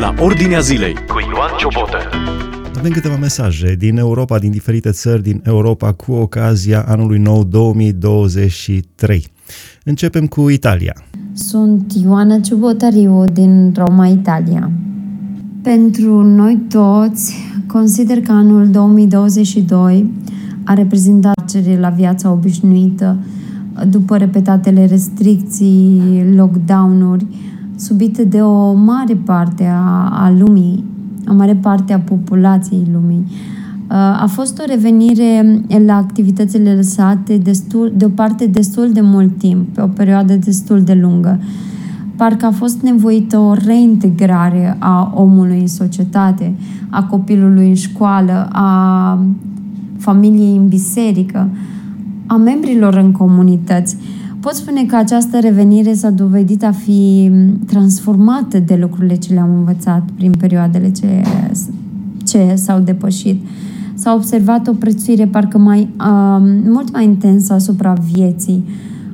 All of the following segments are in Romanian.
la Ordinea Zilei cu Ioan Ciobotă. Avem câteva mesaje din Europa, din diferite țări din Europa cu ocazia anului nou 2023. Începem cu Italia. Sunt Ioana Ciubotariu din Roma, Italia. Pentru noi toți, consider că anul 2022 a reprezentat cere la viața obișnuită după repetatele restricții, lockdown-uri, subite de o mare parte a, a lumii, o mare parte a populației lumii. A fost o revenire la activitățile lăsate destul, de o parte destul de mult timp, pe o perioadă destul de lungă. Parcă a fost nevoită o reintegrare a omului în societate, a copilului în școală, a familiei în biserică, a membrilor în comunități. Pot spune că această revenire s-a dovedit a fi transformată de lucrurile ce le-am învățat prin perioadele ce, ce s-au depășit. S-a observat o prețuire parcă mai, uh, mult mai intensă asupra vieții,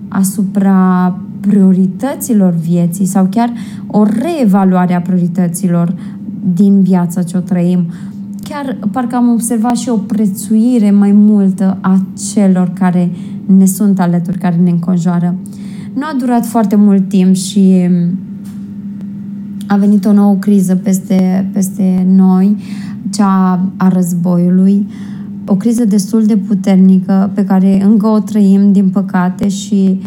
asupra priorităților vieții sau chiar o reevaluare a priorităților din viața ce o trăim. Chiar parcă am observat și o prețuire mai multă a celor care ne sunt alături, care ne înconjoară. Nu a durat foarte mult timp și a venit o nouă criză peste, peste noi, cea a războiului, o criză destul de puternică pe care încă o trăim, din păcate, și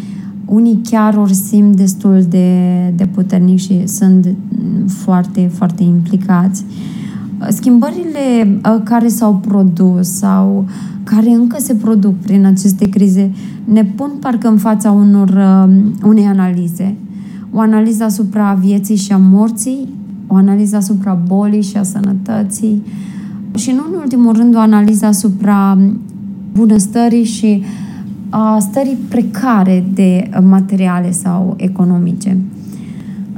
unii chiar o simt destul de, de puternic și sunt foarte, foarte implicați. Schimbările uh, care s-au produs sau care încă se produc prin aceste crize ne pun parcă în fața unor, uh, unei analize. O analiză asupra vieții și a morții, o analiză asupra bolii și a sănătății și nu în ultimul rând o analiză asupra bunăstării și a stării precare de materiale sau economice.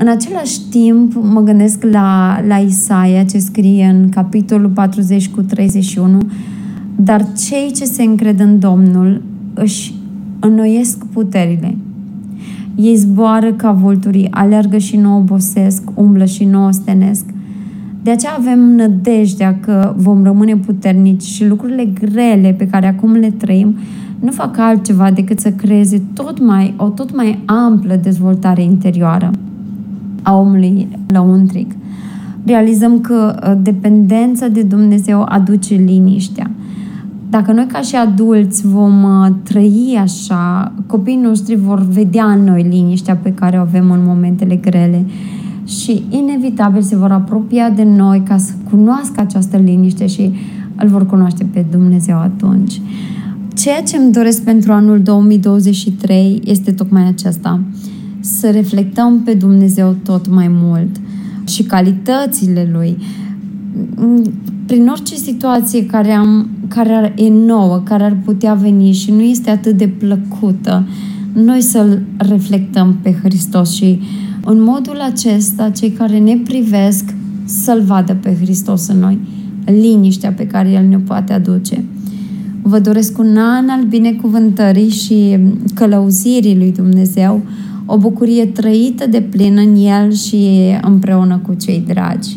În același timp, mă gândesc la, la Isaia, ce scrie în capitolul 40 cu 31, dar cei ce se încred în Domnul își înnoiesc puterile. Ei zboară ca vulturii, alergă și nu obosesc, umblă și nu ostenesc. De aceea avem nădejdea că vom rămâne puternici și lucrurile grele pe care acum le trăim nu fac altceva decât să creeze tot mai, o tot mai amplă dezvoltare interioară a omului lăuntric. Realizăm că uh, dependența de Dumnezeu aduce liniștea. Dacă noi ca și adulți vom uh, trăi așa, copiii noștri vor vedea în noi liniștea pe care o avem în momentele grele și inevitabil se vor apropia de noi ca să cunoască această liniște și îl vor cunoaște pe Dumnezeu atunci. Ceea ce îmi doresc pentru anul 2023 este tocmai acesta. Să reflectăm pe Dumnezeu tot mai mult și calitățile Lui. Prin orice situație care, am, care e nouă, care ar putea veni și nu este atât de plăcută, noi să-L reflectăm pe Hristos și în modul acesta, cei care ne privesc să-L vadă pe Hristos în noi, liniștea pe care El ne poate aduce. Vă doresc un an al binecuvântării și călăuzirii lui Dumnezeu, o bucurie trăită de plin în El și împreună cu cei dragi.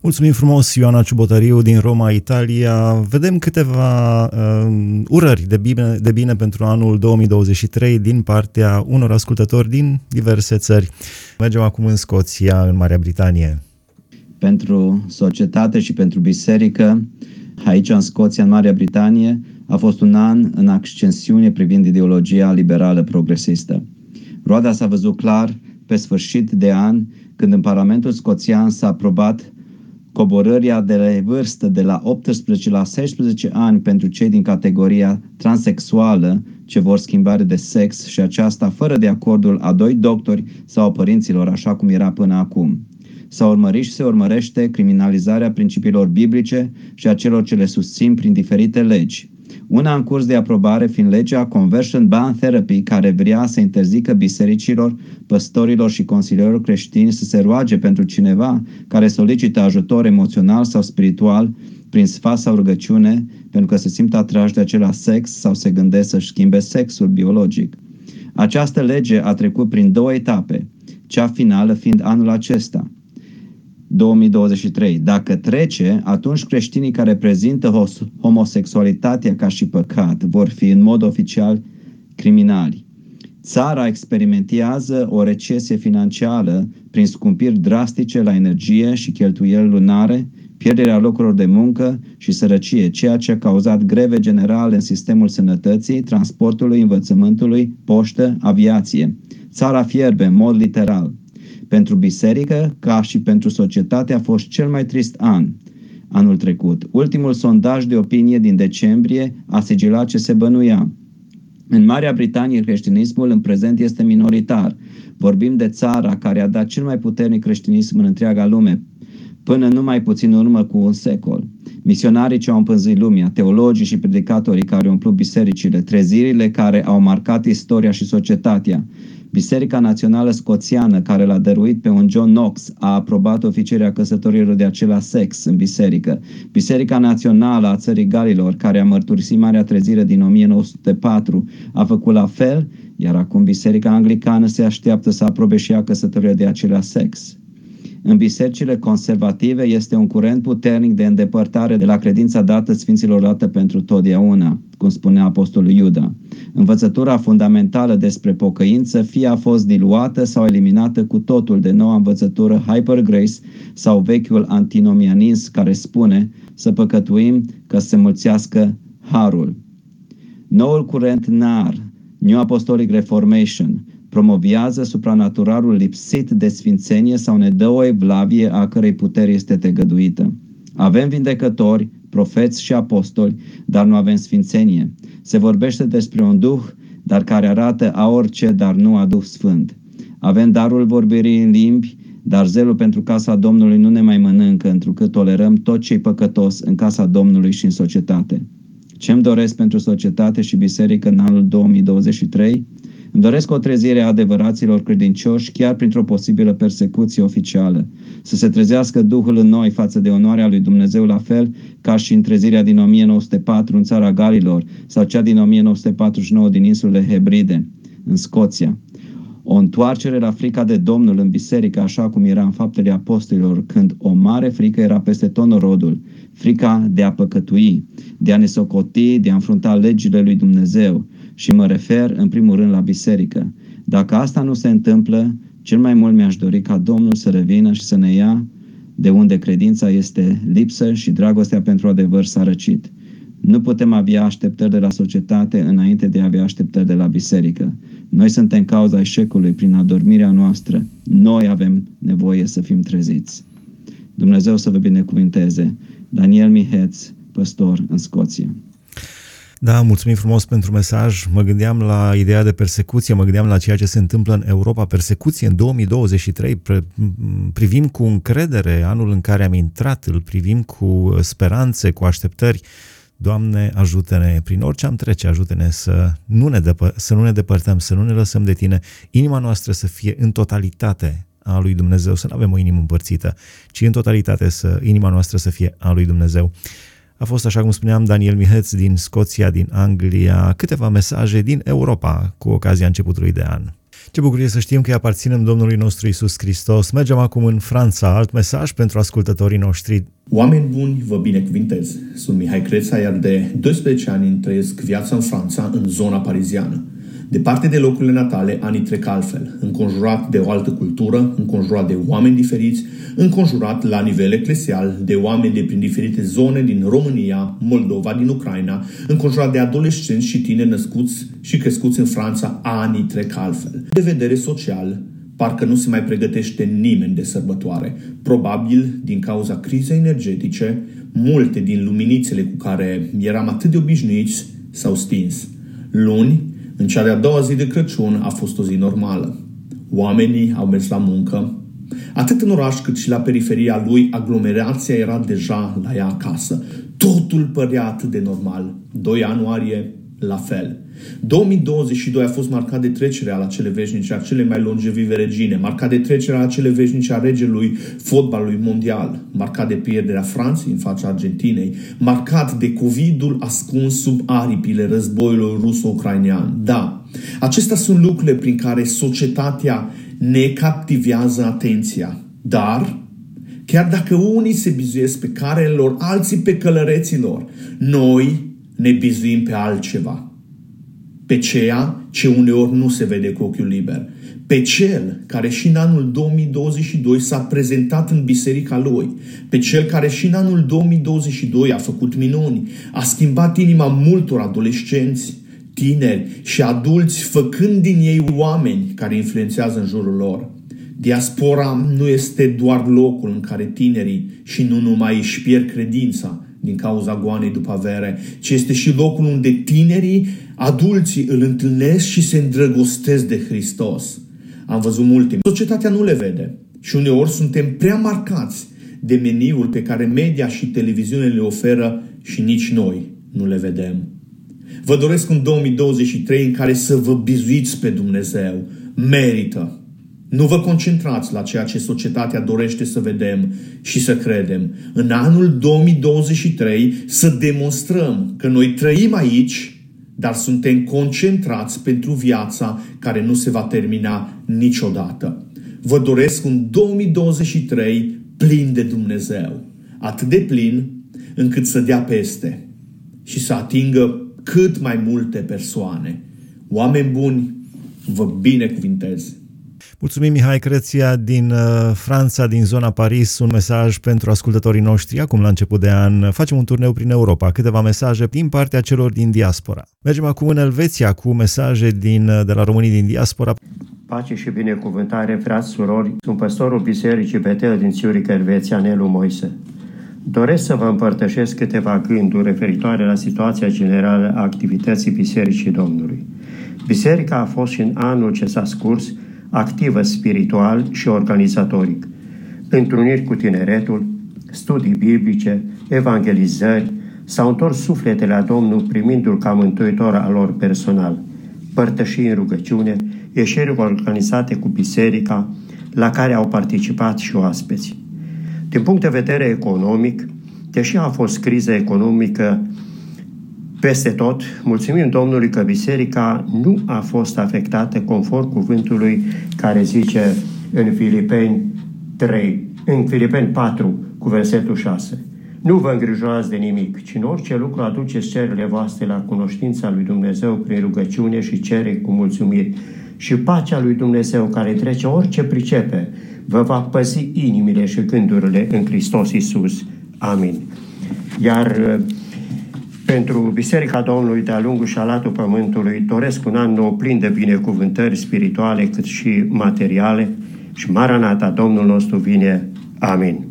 Mulțumim frumos, Ioana Ciubotariu din Roma, Italia. Vedem câteva uh, urări de bine, de bine pentru anul 2023 din partea unor ascultători din diverse țări. Mergem acum în Scoția, în Marea Britanie. Pentru societate și pentru biserică, aici în Scoția, în Marea Britanie, a fost un an în ascensiune privind ideologia liberală progresistă. Roada s-a văzut clar pe sfârșit de an, când în Parlamentul Scoțian s-a aprobat coborârea de vârstă de la 18 la 16 ani pentru cei din categoria transexuală ce vor schimbare de sex și aceasta fără de acordul a doi doctori sau a părinților, așa cum era până acum. S-a urmărit și se urmărește criminalizarea principiilor biblice și a celor ce le susțin prin diferite legi. Una în curs de aprobare fiind legea Conversion Ban Therapy, care vrea să interzică bisericilor, păstorilor și consilierilor creștini să se roage pentru cineva care solicită ajutor emoțional sau spiritual prin sfat sau rugăciune, pentru că se simt atrași de acela sex sau se gândesc să-și schimbe sexul biologic. Această lege a trecut prin două etape, cea finală fiind anul acesta – 2023. Dacă trece, atunci creștinii care prezintă homosexualitatea ca și păcat vor fi în mod oficial criminali. Țara experimentează o recesie financiară prin scumpiri drastice la energie și cheltuieli lunare, pierderea locurilor de muncă și sărăcie, ceea ce a cauzat greve generale în sistemul sănătății, transportului, învățământului, poștă, aviație. Țara fierbe, în mod literal. Pentru biserică, ca și pentru societate, a fost cel mai trist an anul trecut. Ultimul sondaj de opinie din decembrie a sigilat ce se bănuia. În Marea Britanie, creștinismul în prezent este minoritar. Vorbim de țara care a dat cel mai puternic creștinism în întreaga lume, până nu mai puțin în urmă cu un secol. Misionarii ce au împânzit lumea, teologii și predicatorii care au umplut bisericile, trezirile care au marcat istoria și societatea, Biserica Națională Scoțiană, care l-a dăruit pe un John Knox, a aprobat oficierea căsătorilor de același sex în biserică. Biserica Națională a Țării Galilor, care a mărturisit Marea Trezire din 1904, a făcut la fel, iar acum Biserica Anglicană se așteaptă să aprobe și ea căsătoria de același sex. În bisericile conservative este un curent puternic de îndepărtare de la credința dată Sfinților dată pentru totdeauna, cum spunea Apostolul Iuda. Învățătura fundamentală despre pocăință fie a fost diluată sau eliminată cu totul de noua învățătură Hyper Grace sau vechiul antinomianism care spune să păcătuim ca să se mulțească harul. Noul curent NAR, New Apostolic Reformation, promoviază supranaturalul lipsit de sfințenie sau ne dă o evlavie a cărei putere este tegăduită. Avem vindecători, profeți și apostoli, dar nu avem sfințenie. Se vorbește despre un duh, dar care arată a orice, dar nu a Duh Sfânt. Avem darul vorbirii în limbi, dar zelul pentru casa Domnului nu ne mai mănâncă, întrucât tolerăm tot ce-i păcătos în casa Domnului și în societate. Ce-mi doresc pentru societate și biserică în anul 2023? Îmi doresc o trezire a adevăraților credincioși chiar printr-o posibilă persecuție oficială. Să se trezească Duhul în noi față de onoarea lui Dumnezeu la fel ca și în trezirea din 1904 în țara Galilor sau cea din 1949 din insulele Hebride, în Scoția. O întoarcere la frica de Domnul în biserică, așa cum era în faptele apostolilor, când o mare frică era peste tot norodul, frica de a păcătui, de a ne socoti, de a înfrunta legile lui Dumnezeu, și mă refer în primul rând la biserică. Dacă asta nu se întâmplă, cel mai mult mi-aș dori ca Domnul să revină și să ne ia de unde credința este lipsă și dragostea pentru adevăr s-a răcit. Nu putem avea așteptări de la societate înainte de a avea așteptări de la biserică. Noi suntem cauza eșecului prin adormirea noastră. Noi avem nevoie să fim treziți. Dumnezeu să vă binecuvinteze. Daniel Miheț, păstor în Scoția. Da, mulțumim frumos pentru mesaj. Mă gândeam la ideea de persecuție, mă gândeam la ceea ce se întâmplă în Europa. Persecuție în 2023. Privim cu încredere anul în care am intrat, îl privim cu speranțe, cu așteptări. Doamne, ajută-ne prin orice am trece, ajută-ne să nu ne, depă- să nu ne depărtăm, să nu ne lăsăm de Tine, inima noastră să fie în totalitate a lui Dumnezeu, să nu avem o inimă împărțită, ci în totalitate să inima noastră să fie a lui Dumnezeu. A fost, așa cum spuneam, Daniel Miheț din Scoția, din Anglia, câteva mesaje din Europa cu ocazia începutului de an. Ce bucurie să știm că îi aparținem Domnului nostru Isus Hristos. Mergem acum în Franța. Alt mesaj pentru ascultătorii noștri. Oameni buni, vă binecuvintez. Sunt Mihai Creța, iar de 12 ani trăiesc viața în Franța, în zona pariziană. Departe de locurile natale, anii trec altfel, înconjurat de o altă cultură, înconjurat de oameni diferiți, înconjurat la nivel eclesial de oameni de prin diferite zone din România, Moldova, din Ucraina, înconjurat de adolescenți și tineri născuți și crescuți în Franța, anii trec altfel. De vedere social, parcă nu se mai pregătește nimeni de sărbătoare. Probabil, din cauza crizei energetice, multe din luminițele cu care eram atât de obișnuiți s-au stins. Luni, în cea de-a doua zi de Crăciun a fost o zi normală. Oamenii au mers la muncă. Atât în oraș cât și la periferia lui, aglomerația era deja la ea acasă. Totul părea atât de normal. 2 ianuarie, la fel. 2022 a fost marcat de trecerea la cele veșnice a cele mai longevive regine, marcat de trecerea la cele veșnice a regelui fotbalului mondial, marcat de pierderea Franței în fața Argentinei, marcat de COVID-ul ascuns sub aripile războiului ruso-ucrainean. Da, acestea sunt lucrurile prin care societatea ne captivează atenția, dar Chiar dacă unii se bizuiesc pe carele lor, alții pe călăreților, noi ne bizuim pe altceva. Pe ceea ce uneori nu se vede cu ochiul liber. Pe cel care și în anul 2022 s-a prezentat în biserica lui. Pe cel care și în anul 2022 a făcut minuni. A schimbat inima multor adolescenți, tineri și adulți, făcând din ei oameni care influențează în jurul lor. Diaspora nu este doar locul în care tinerii și nu numai își pierd credința din cauza goanei după avere, ci este și locul unde tinerii, adulții îl întâlnesc și se îndrăgostesc de Hristos. Am văzut multe. Societatea nu le vede și uneori suntem prea marcați de meniul pe care media și televiziunile le oferă și nici noi nu le vedem. Vă doresc un 2023 în care să vă bizuiți pe Dumnezeu. Merită. Nu vă concentrați la ceea ce societatea dorește să vedem și să credem. În anul 2023 să demonstrăm că noi trăim aici, dar suntem concentrați pentru viața care nu se va termina niciodată. Vă doresc un 2023 plin de Dumnezeu. Atât de plin încât să dea peste și să atingă cât mai multe persoane. Oameni buni, vă binecuvintez! Mulțumim Mihai Creția din uh, Franța, din zona Paris, un mesaj pentru ascultătorii noștri. Acum la început de an facem un turneu prin Europa, câteva mesaje din partea celor din diaspora. Mergem acum în Elveția cu mesaje din, uh, de la românii din diaspora. Pace și binecuvântare, frați, surori, sunt păstorul Bisericii Betel din Țiuric, Elveția, Nelu Moise. Doresc să vă împărtășesc câteva gânduri referitoare la situația generală a activității Bisericii Domnului. Biserica a fost și în anul ce s-a scurs activă spiritual și organizatoric. Întruniri cu tineretul, studii biblice, evangelizări, s-au întors sufletele la Domnul primindu-L ca mântuitor al lor personal, părtășii în rugăciune, ieșiri organizate cu biserica, la care au participat și oaspeți. Din punct de vedere economic, deși a fost criză economică peste tot, mulțumim Domnului că biserica nu a fost afectată conform cuvântului care zice în Filipeni 3, în Filipeni 4 cu versetul 6. Nu vă îngrijorați de nimic, ci în orice lucru aduceți cererile voastre la cunoștința lui Dumnezeu prin rugăciune și cere cu mulțumiri. Și pacea lui Dumnezeu care trece orice pricepe, vă va păzi inimile și gândurile în Hristos Isus. Amin. Iar pentru Biserica Domnului de-a lungul și alatul pământului doresc un an nou plin de binecuvântări spirituale cât și materiale și Maranata Domnul nostru vine. Amin.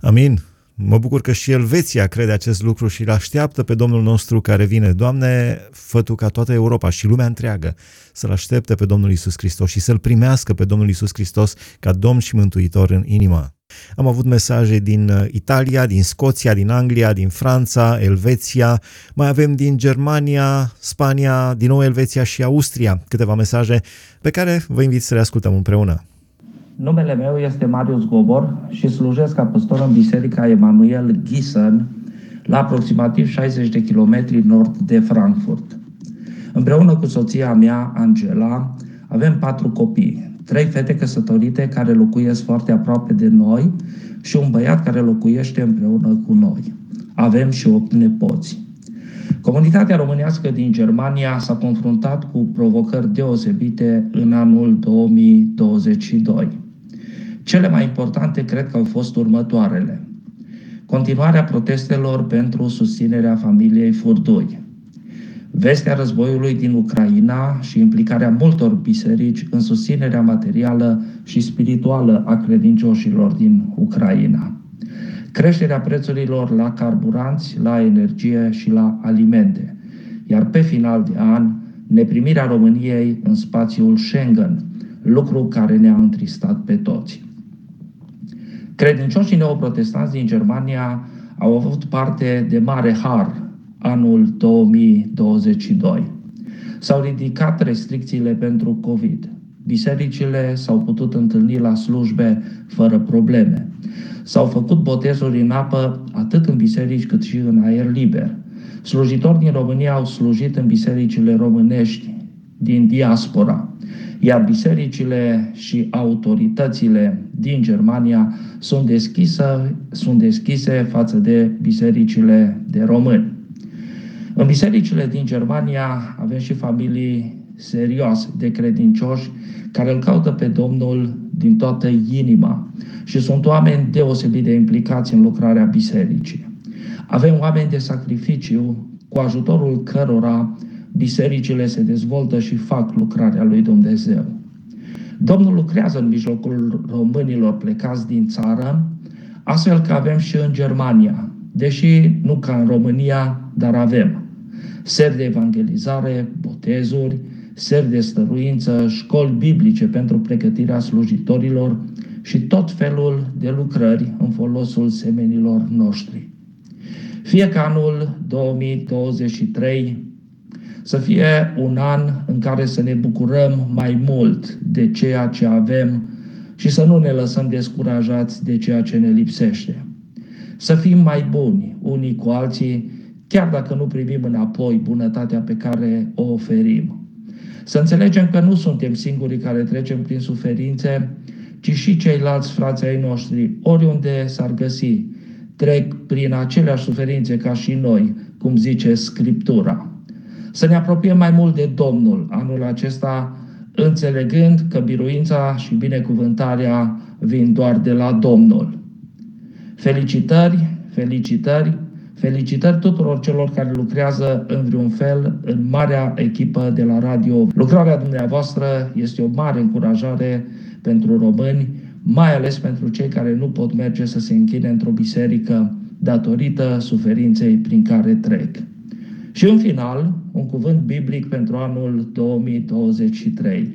Amin. Mă bucur că și Elveția crede acest lucru și îl așteaptă pe Domnul nostru care vine. Doamne, fă Tu ca toată Europa și lumea întreagă să-L aștepte pe Domnul Isus Hristos și să-L primească pe Domnul Isus Hristos ca Domn și Mântuitor în inimă. Am avut mesaje din uh, Italia, din Scoția, din Anglia, din Franța, Elveția, mai avem din Germania, Spania, din nou Elveția și Austria. Câteva mesaje pe care vă invit să le ascultăm împreună. Numele meu este Marius Gobor și slujesc ca păstor în Biserica Emanuel Gießen, la aproximativ 60 de kilometri nord de Frankfurt. Împreună cu soția mea, Angela, avem patru copii, trei fete căsătorite care locuiesc foarte aproape de noi și un băiat care locuiește împreună cu noi. Avem și opt nepoți. Comunitatea românească din Germania s-a confruntat cu provocări deosebite în anul 2022. Cele mai importante cred că au fost următoarele. Continuarea protestelor pentru susținerea familiei Furdui, vestea războiului din Ucraina și implicarea multor biserici în susținerea materială și spirituală a credincioșilor din Ucraina. Creșterea prețurilor la carburanți, la energie și la alimente. Iar pe final de an, neprimirea României în spațiul Schengen, lucru care ne-a întristat pe toți. Credincioșii neoprotestanți din Germania au avut parte de mare har anul 2022. S-au ridicat restricțiile pentru COVID. Bisericile s-au putut întâlni la slujbe fără probleme. S-au făcut botezuri în apă atât în biserici cât și în aer liber. Slujitori din România au slujit în bisericile românești din diaspora, iar bisericile și autoritățile din Germania sunt deschise, sunt deschise față de bisericile de români. În bisericile din Germania avem și familii serioase de credincioși care îl caută pe Domnul din toată inima și sunt oameni deosebit de implicați în lucrarea bisericii. Avem oameni de sacrificiu cu ajutorul cărora bisericile se dezvoltă și fac lucrarea lui Dumnezeu. Domnul lucrează în mijlocul românilor plecați din țară, astfel că avem și în Germania, deși nu ca în România, dar avem seri de evangelizare, botezuri, seri de stăruință, școli biblice pentru pregătirea slujitorilor și tot felul de lucrări în folosul semenilor noștri. Fie ca anul 2023 să fie un an în care să ne bucurăm mai mult de ceea ce avem și să nu ne lăsăm descurajați de ceea ce ne lipsește. Să fim mai buni unii cu alții, chiar dacă nu primim înapoi bunătatea pe care o oferim. Să înțelegem că nu suntem singurii care trecem prin suferințe, ci și ceilalți frații ai noștri, oriunde s-ar găsi, trec prin aceleași suferințe ca și noi, cum zice Scriptura. Să ne apropiem mai mult de Domnul anul acesta, înțelegând că biruința și binecuvântarea vin doar de la Domnul. Felicitări, felicitări Felicitări tuturor celor care lucrează în vreun fel în marea echipă de la radio. Lucrarea dumneavoastră este o mare încurajare pentru români, mai ales pentru cei care nu pot merge să se închine într-o biserică datorită suferinței prin care trec. Și în final, un cuvânt biblic pentru anul 2023.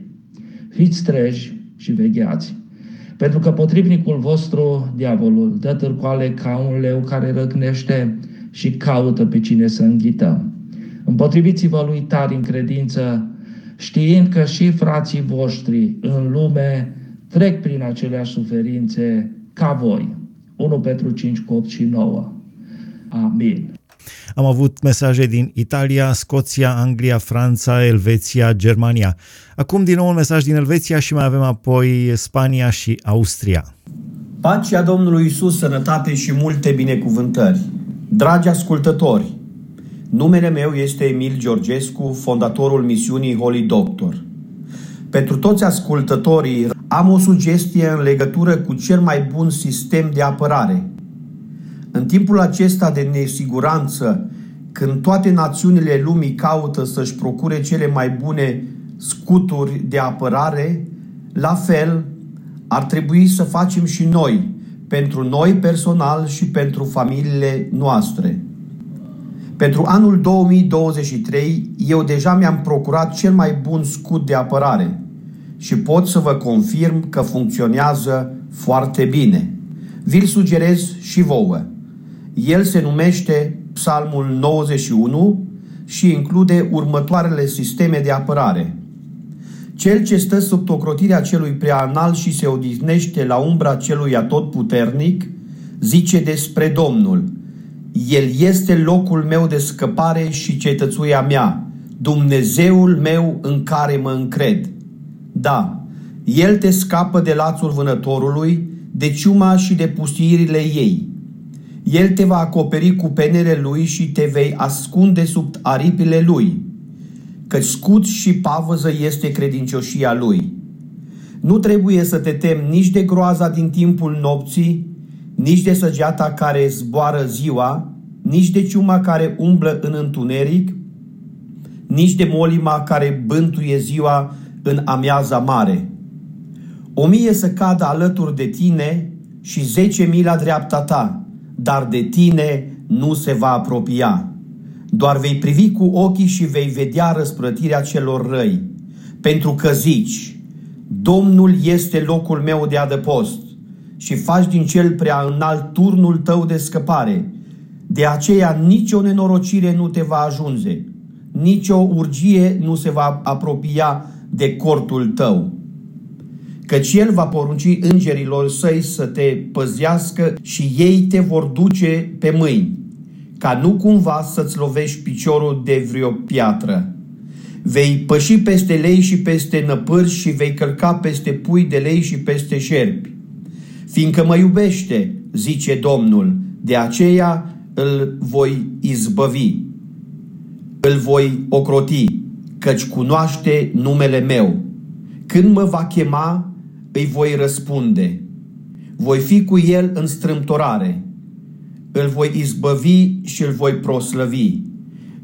Fiți treji și vegheați, pentru că potrivnicul vostru, diavolul, dă târcoale ca un leu care răgnește și caută pe cine să înghită. Împotriviți-vă lui tari în credință, știind că și frații voștri în lume trec prin aceleași suferințe ca voi. 1 Petru 5 cu 8 și 9. Amin. Am avut mesaje din Italia, Scoția, Anglia, Franța, Elveția, Germania. Acum din nou un mesaj din Elveția și mai avem apoi Spania și Austria. Pacea Domnului Isus, sănătate și multe binecuvântări. Dragi ascultători, numele meu este Emil Georgescu, fondatorul misiunii Holy Doctor. Pentru toți ascultătorii am o sugestie în legătură cu cel mai bun sistem de apărare. În timpul acesta de nesiguranță, când toate națiunile lumii caută să-și procure cele mai bune scuturi de apărare, la fel ar trebui să facem și noi – pentru noi personal și pentru familiile noastre. Pentru anul 2023, eu deja mi-am procurat cel mai bun scut de apărare și pot să vă confirm că funcționează foarte bine. Vi-l sugerez și vouă. El se numește Psalmul 91 și include următoarele sisteme de apărare – cel ce stă sub tocrotirea celui preanal și se odihnește la umbra celui atotputernic, zice despre Domnul, El este locul meu de scăpare și cetățuia mea, Dumnezeul meu în care mă încred. Da, El te scapă de lațul vânătorului, de ciuma și de pustiirile ei. El te va acoperi cu penele Lui și te vei ascunde sub aripile Lui că scut și pavăză este credincioșia lui. Nu trebuie să te temi nici de groaza din timpul nopții, nici de săgeata care zboară ziua, nici de ciuma care umblă în întuneric, nici de molima care bântuie ziua în amiaza mare. O mie să cadă alături de tine și zece mii la dreapta ta, dar de tine nu se va apropia. Doar vei privi cu ochii și vei vedea răsplătirea celor răi, pentru că zici, Domnul este locul meu de adăpost și faci din cel prea înalt turnul tău de scăpare. De aceea nicio nenorocire nu te va ajunge, nicio urgie nu se va apropia de cortul tău. Căci El va porunci îngerilor săi să te păzească și ei te vor duce pe mâini ca nu cumva să-ți lovești piciorul de vreo piatră. Vei păși peste lei și peste năpârși și vei călca peste pui de lei și peste șerpi. Fiindcă mă iubește, zice Domnul, de aceea îl voi izbăvi, îl voi ocroti, căci cunoaște numele meu. Când mă va chema, îi voi răspunde. Voi fi cu el în strâmtorare. Îl voi izbăvi și îl voi proslăvi.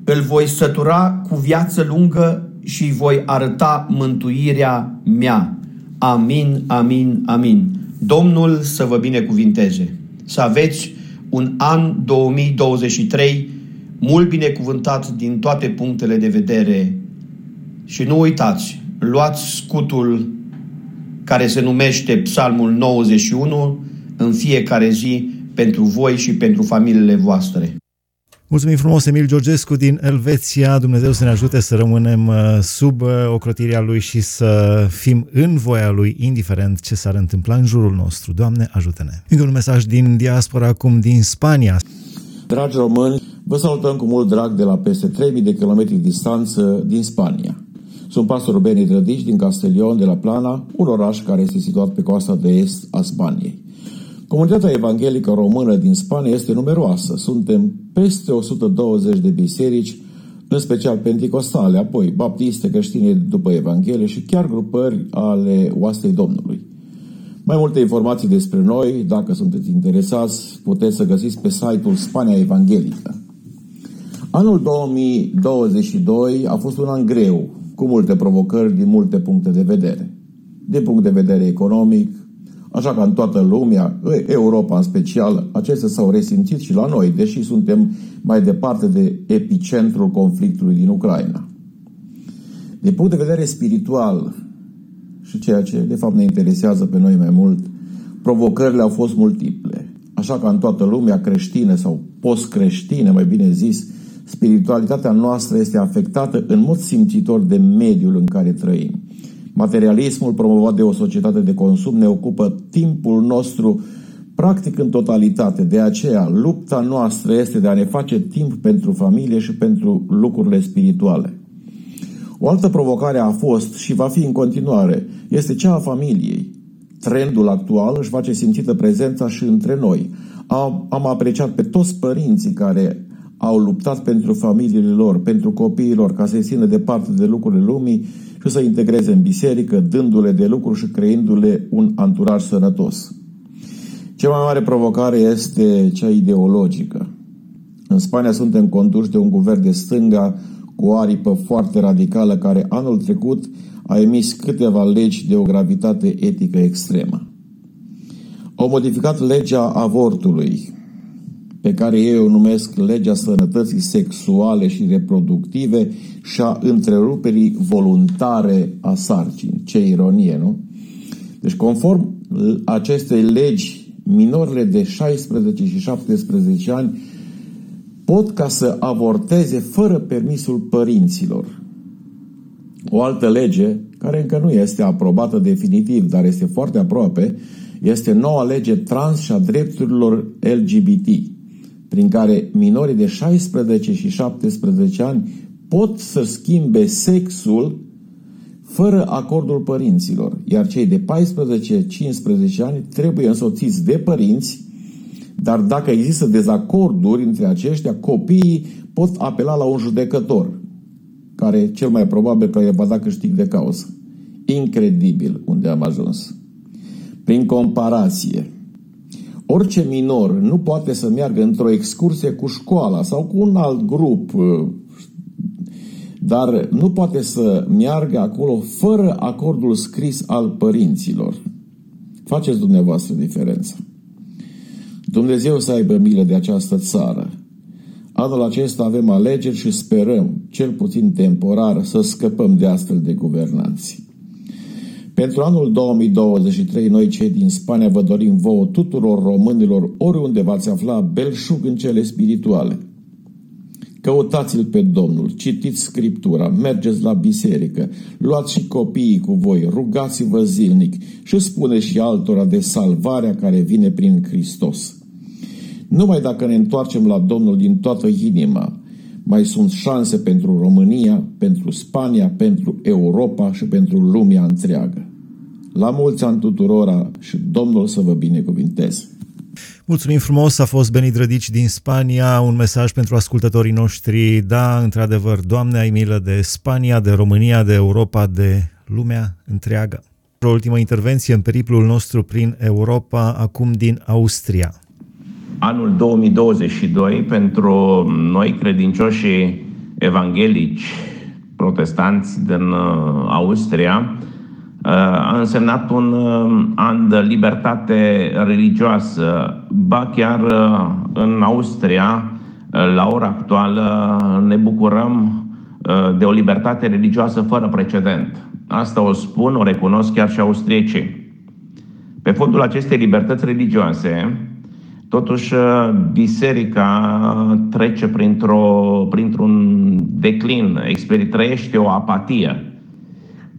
Îl voi sătura cu viață lungă și îi voi arăta mântuirea mea. Amin, amin, amin. Domnul să vă binecuvinteze. Să aveți un an 2023 mult binecuvântat din toate punctele de vedere. Și nu uitați, luați scutul care se numește Psalmul 91 în fiecare zi pentru voi și pentru familiile voastre. Mulțumim frumos, Emil Georgescu din Elveția. Dumnezeu să ne ajute să rămânem uh, sub uh, ocrotirea Lui și să fim în voia Lui, indiferent ce s-ar întâmpla în jurul nostru. Doamne, ajută-ne! Încă un mesaj din diaspora, acum din Spania. Dragi români, vă salutăm cu mult drag de la peste 3000 de kilometri distanță din Spania. Sunt pastorul Beni Drădici din Castellion de la Plana, un oraș care este situat pe coasta de est a Spaniei. Comunitatea evanghelică română din Spania este numeroasă. Suntem peste 120 de biserici, în special penticostale, apoi baptiste, creștine după Evanghelie și chiar grupări ale oastei Domnului. Mai multe informații despre noi, dacă sunteți interesați, puteți să găsiți pe site-ul Spania Evanghelică. Anul 2022 a fost un an greu, cu multe provocări din multe puncte de vedere. Din punct de vedere economic, așa ca în toată lumea, Europa în special, acestea s-au resimțit și la noi, deși suntem mai departe de epicentrul conflictului din Ucraina. Din punct de vedere spiritual, și ceea ce de fapt ne interesează pe noi mai mult, provocările au fost multiple. Așa ca în toată lumea creștină sau post-creștină, mai bine zis, spiritualitatea noastră este afectată în mod simțitor de mediul în care trăim. Materialismul promovat de o societate de consum ne ocupă timpul nostru practic în totalitate. De aceea, lupta noastră este de a ne face timp pentru familie și pentru lucrurile spirituale. O altă provocare a fost și va fi în continuare, este cea a familiei. Trendul actual își face simțită prezența și între noi. Am, am apreciat pe toți părinții care au luptat pentru familiile lor, pentru copiilor, ca să-i țină departe de lucrurile lumii și să integreze în biserică, dându-le de lucru și creându-le un anturaj sănătos. Cea mai mare provocare este cea ideologică. În Spania suntem conduși de un guvern de stânga cu o aripă foarte radicală care anul trecut a emis câteva legi de o gravitate etică extremă. Au modificat legea avortului, pe care ei o numesc legea sănătății sexuale și reproductive și a întreruperii voluntare a sarcinii. Ce ironie, nu? Deci, conform acestei legi, minorile de 16 și 17 ani pot ca să avorteze fără permisul părinților. O altă lege, care încă nu este aprobată definitiv, dar este foarte aproape, este noua lege trans și a drepturilor LGBT prin care minorii de 16 și 17 ani pot să schimbe sexul fără acordul părinților, iar cei de 14-15 ani trebuie însoțiți de părinți, dar dacă există dezacorduri între aceștia, copiii pot apela la un judecător, care cel mai probabil că va da câștig de cauză. Incredibil unde am ajuns. Prin comparație, Orice minor nu poate să meargă într-o excursie cu școala sau cu un alt grup, uh, dar nu poate să meargă acolo fără acordul scris al părinților. Faceți dumneavoastră diferența. Dumnezeu să aibă milă de această țară. Anul acesta avem alegeri și sperăm, cel puțin temporar, să scăpăm de astfel de guvernanți. Pentru anul 2023, noi cei din Spania vă dorim vouă tuturor românilor, oriunde v-ați afla, belșug în cele spirituale. Căutați-L pe Domnul, citiți Scriptura, mergeți la biserică, luați și copiii cu voi, rugați-vă zilnic și spuneți și altora de salvarea care vine prin Hristos. Numai dacă ne întoarcem la Domnul din toată inima, mai sunt șanse pentru România, pentru Spania, pentru Europa și pentru lumea întreagă. La mulți ani tuturora și Domnul să vă binecuvinteze! Mulțumim frumos, a fost Benit Drădici din Spania, un mesaj pentru ascultătorii noștri. Da, într-adevăr, Doamne, ai milă de Spania, de România, de Europa, de lumea întreagă. O ultimă intervenție în periplul nostru prin Europa, acum din Austria. Anul 2022 pentru noi credincioși evanghelici protestanți din uh, Austria uh, a însemnat un uh, an de libertate religioasă. Ba chiar în Austria, la ora actuală, ne bucurăm de o libertate religioasă fără precedent. Asta o spun, o recunosc chiar și austriecii. Pe fondul acestei libertăți religioase, totuși biserica trece printr-o, printr-un declin, trăiește o apatie.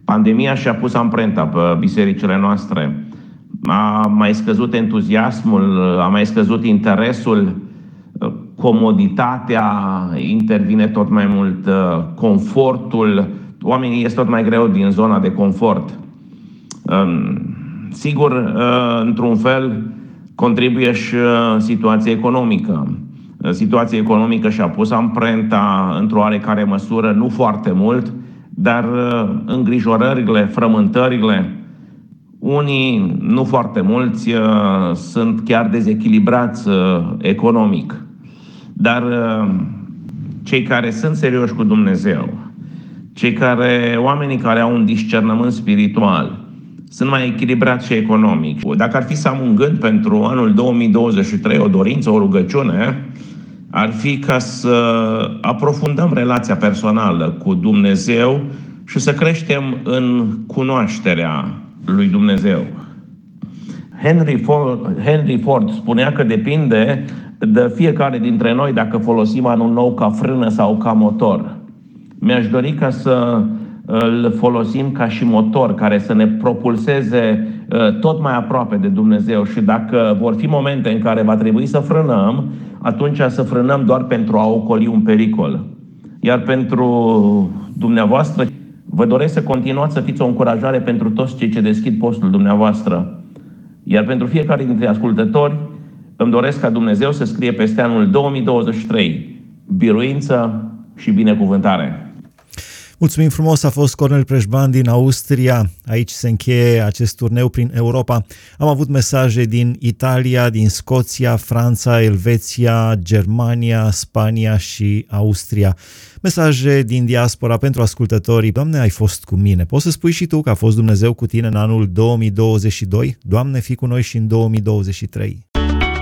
Pandemia și-a pus amprenta pe bisericile noastre. A mai scăzut entuziasmul, a mai scăzut interesul, comoditatea intervine tot mai mult, confortul, oamenii ies tot mai greu din zona de confort. Sigur, uh, într-un fel, contribuie și uh, situația economică. Uh, situația economică și-a pus amprenta într-o oarecare măsură, nu foarte mult, dar îngrijorările, frământările, unii, nu foarte mulți, sunt chiar dezechilibrați economic. Dar cei care sunt serioși cu Dumnezeu, cei care, oamenii care au un discernământ spiritual, sunt mai echilibrați și economic. Dacă ar fi să am un gând pentru anul 2023, o dorință, o rugăciune, ar fi ca să aprofundăm relația personală cu Dumnezeu și să creștem în cunoașterea lui Dumnezeu. Henry Ford, Henry Ford spunea că depinde de fiecare dintre noi dacă folosim anul nou ca frână sau ca motor. Mi-aș dori ca să îl folosim ca și motor care să ne propulseze uh, tot mai aproape de Dumnezeu și dacă vor fi momente în care va trebui să frânăm, atunci să frânăm doar pentru a ocoli un pericol. Iar pentru dumneavoastră, vă doresc să continuați să fiți o încurajare pentru toți cei ce deschid postul dumneavoastră. Iar pentru fiecare dintre ascultători, îmi doresc ca Dumnezeu să scrie peste anul 2023 biruință și binecuvântare. Mulțumim frumos, a fost Cornel Preșban din Austria. Aici se încheie acest turneu prin Europa. Am avut mesaje din Italia, din Scoția, Franța, Elveția, Germania, Spania și Austria. Mesaje din diaspora pentru ascultătorii. Doamne, ai fost cu mine. Poți să spui și tu că a fost Dumnezeu cu tine în anul 2022? Doamne, fi cu noi și în 2023.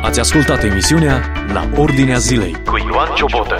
Ați ascultat emisiunea La Ordinea Zilei cu Ioan Ciobotă.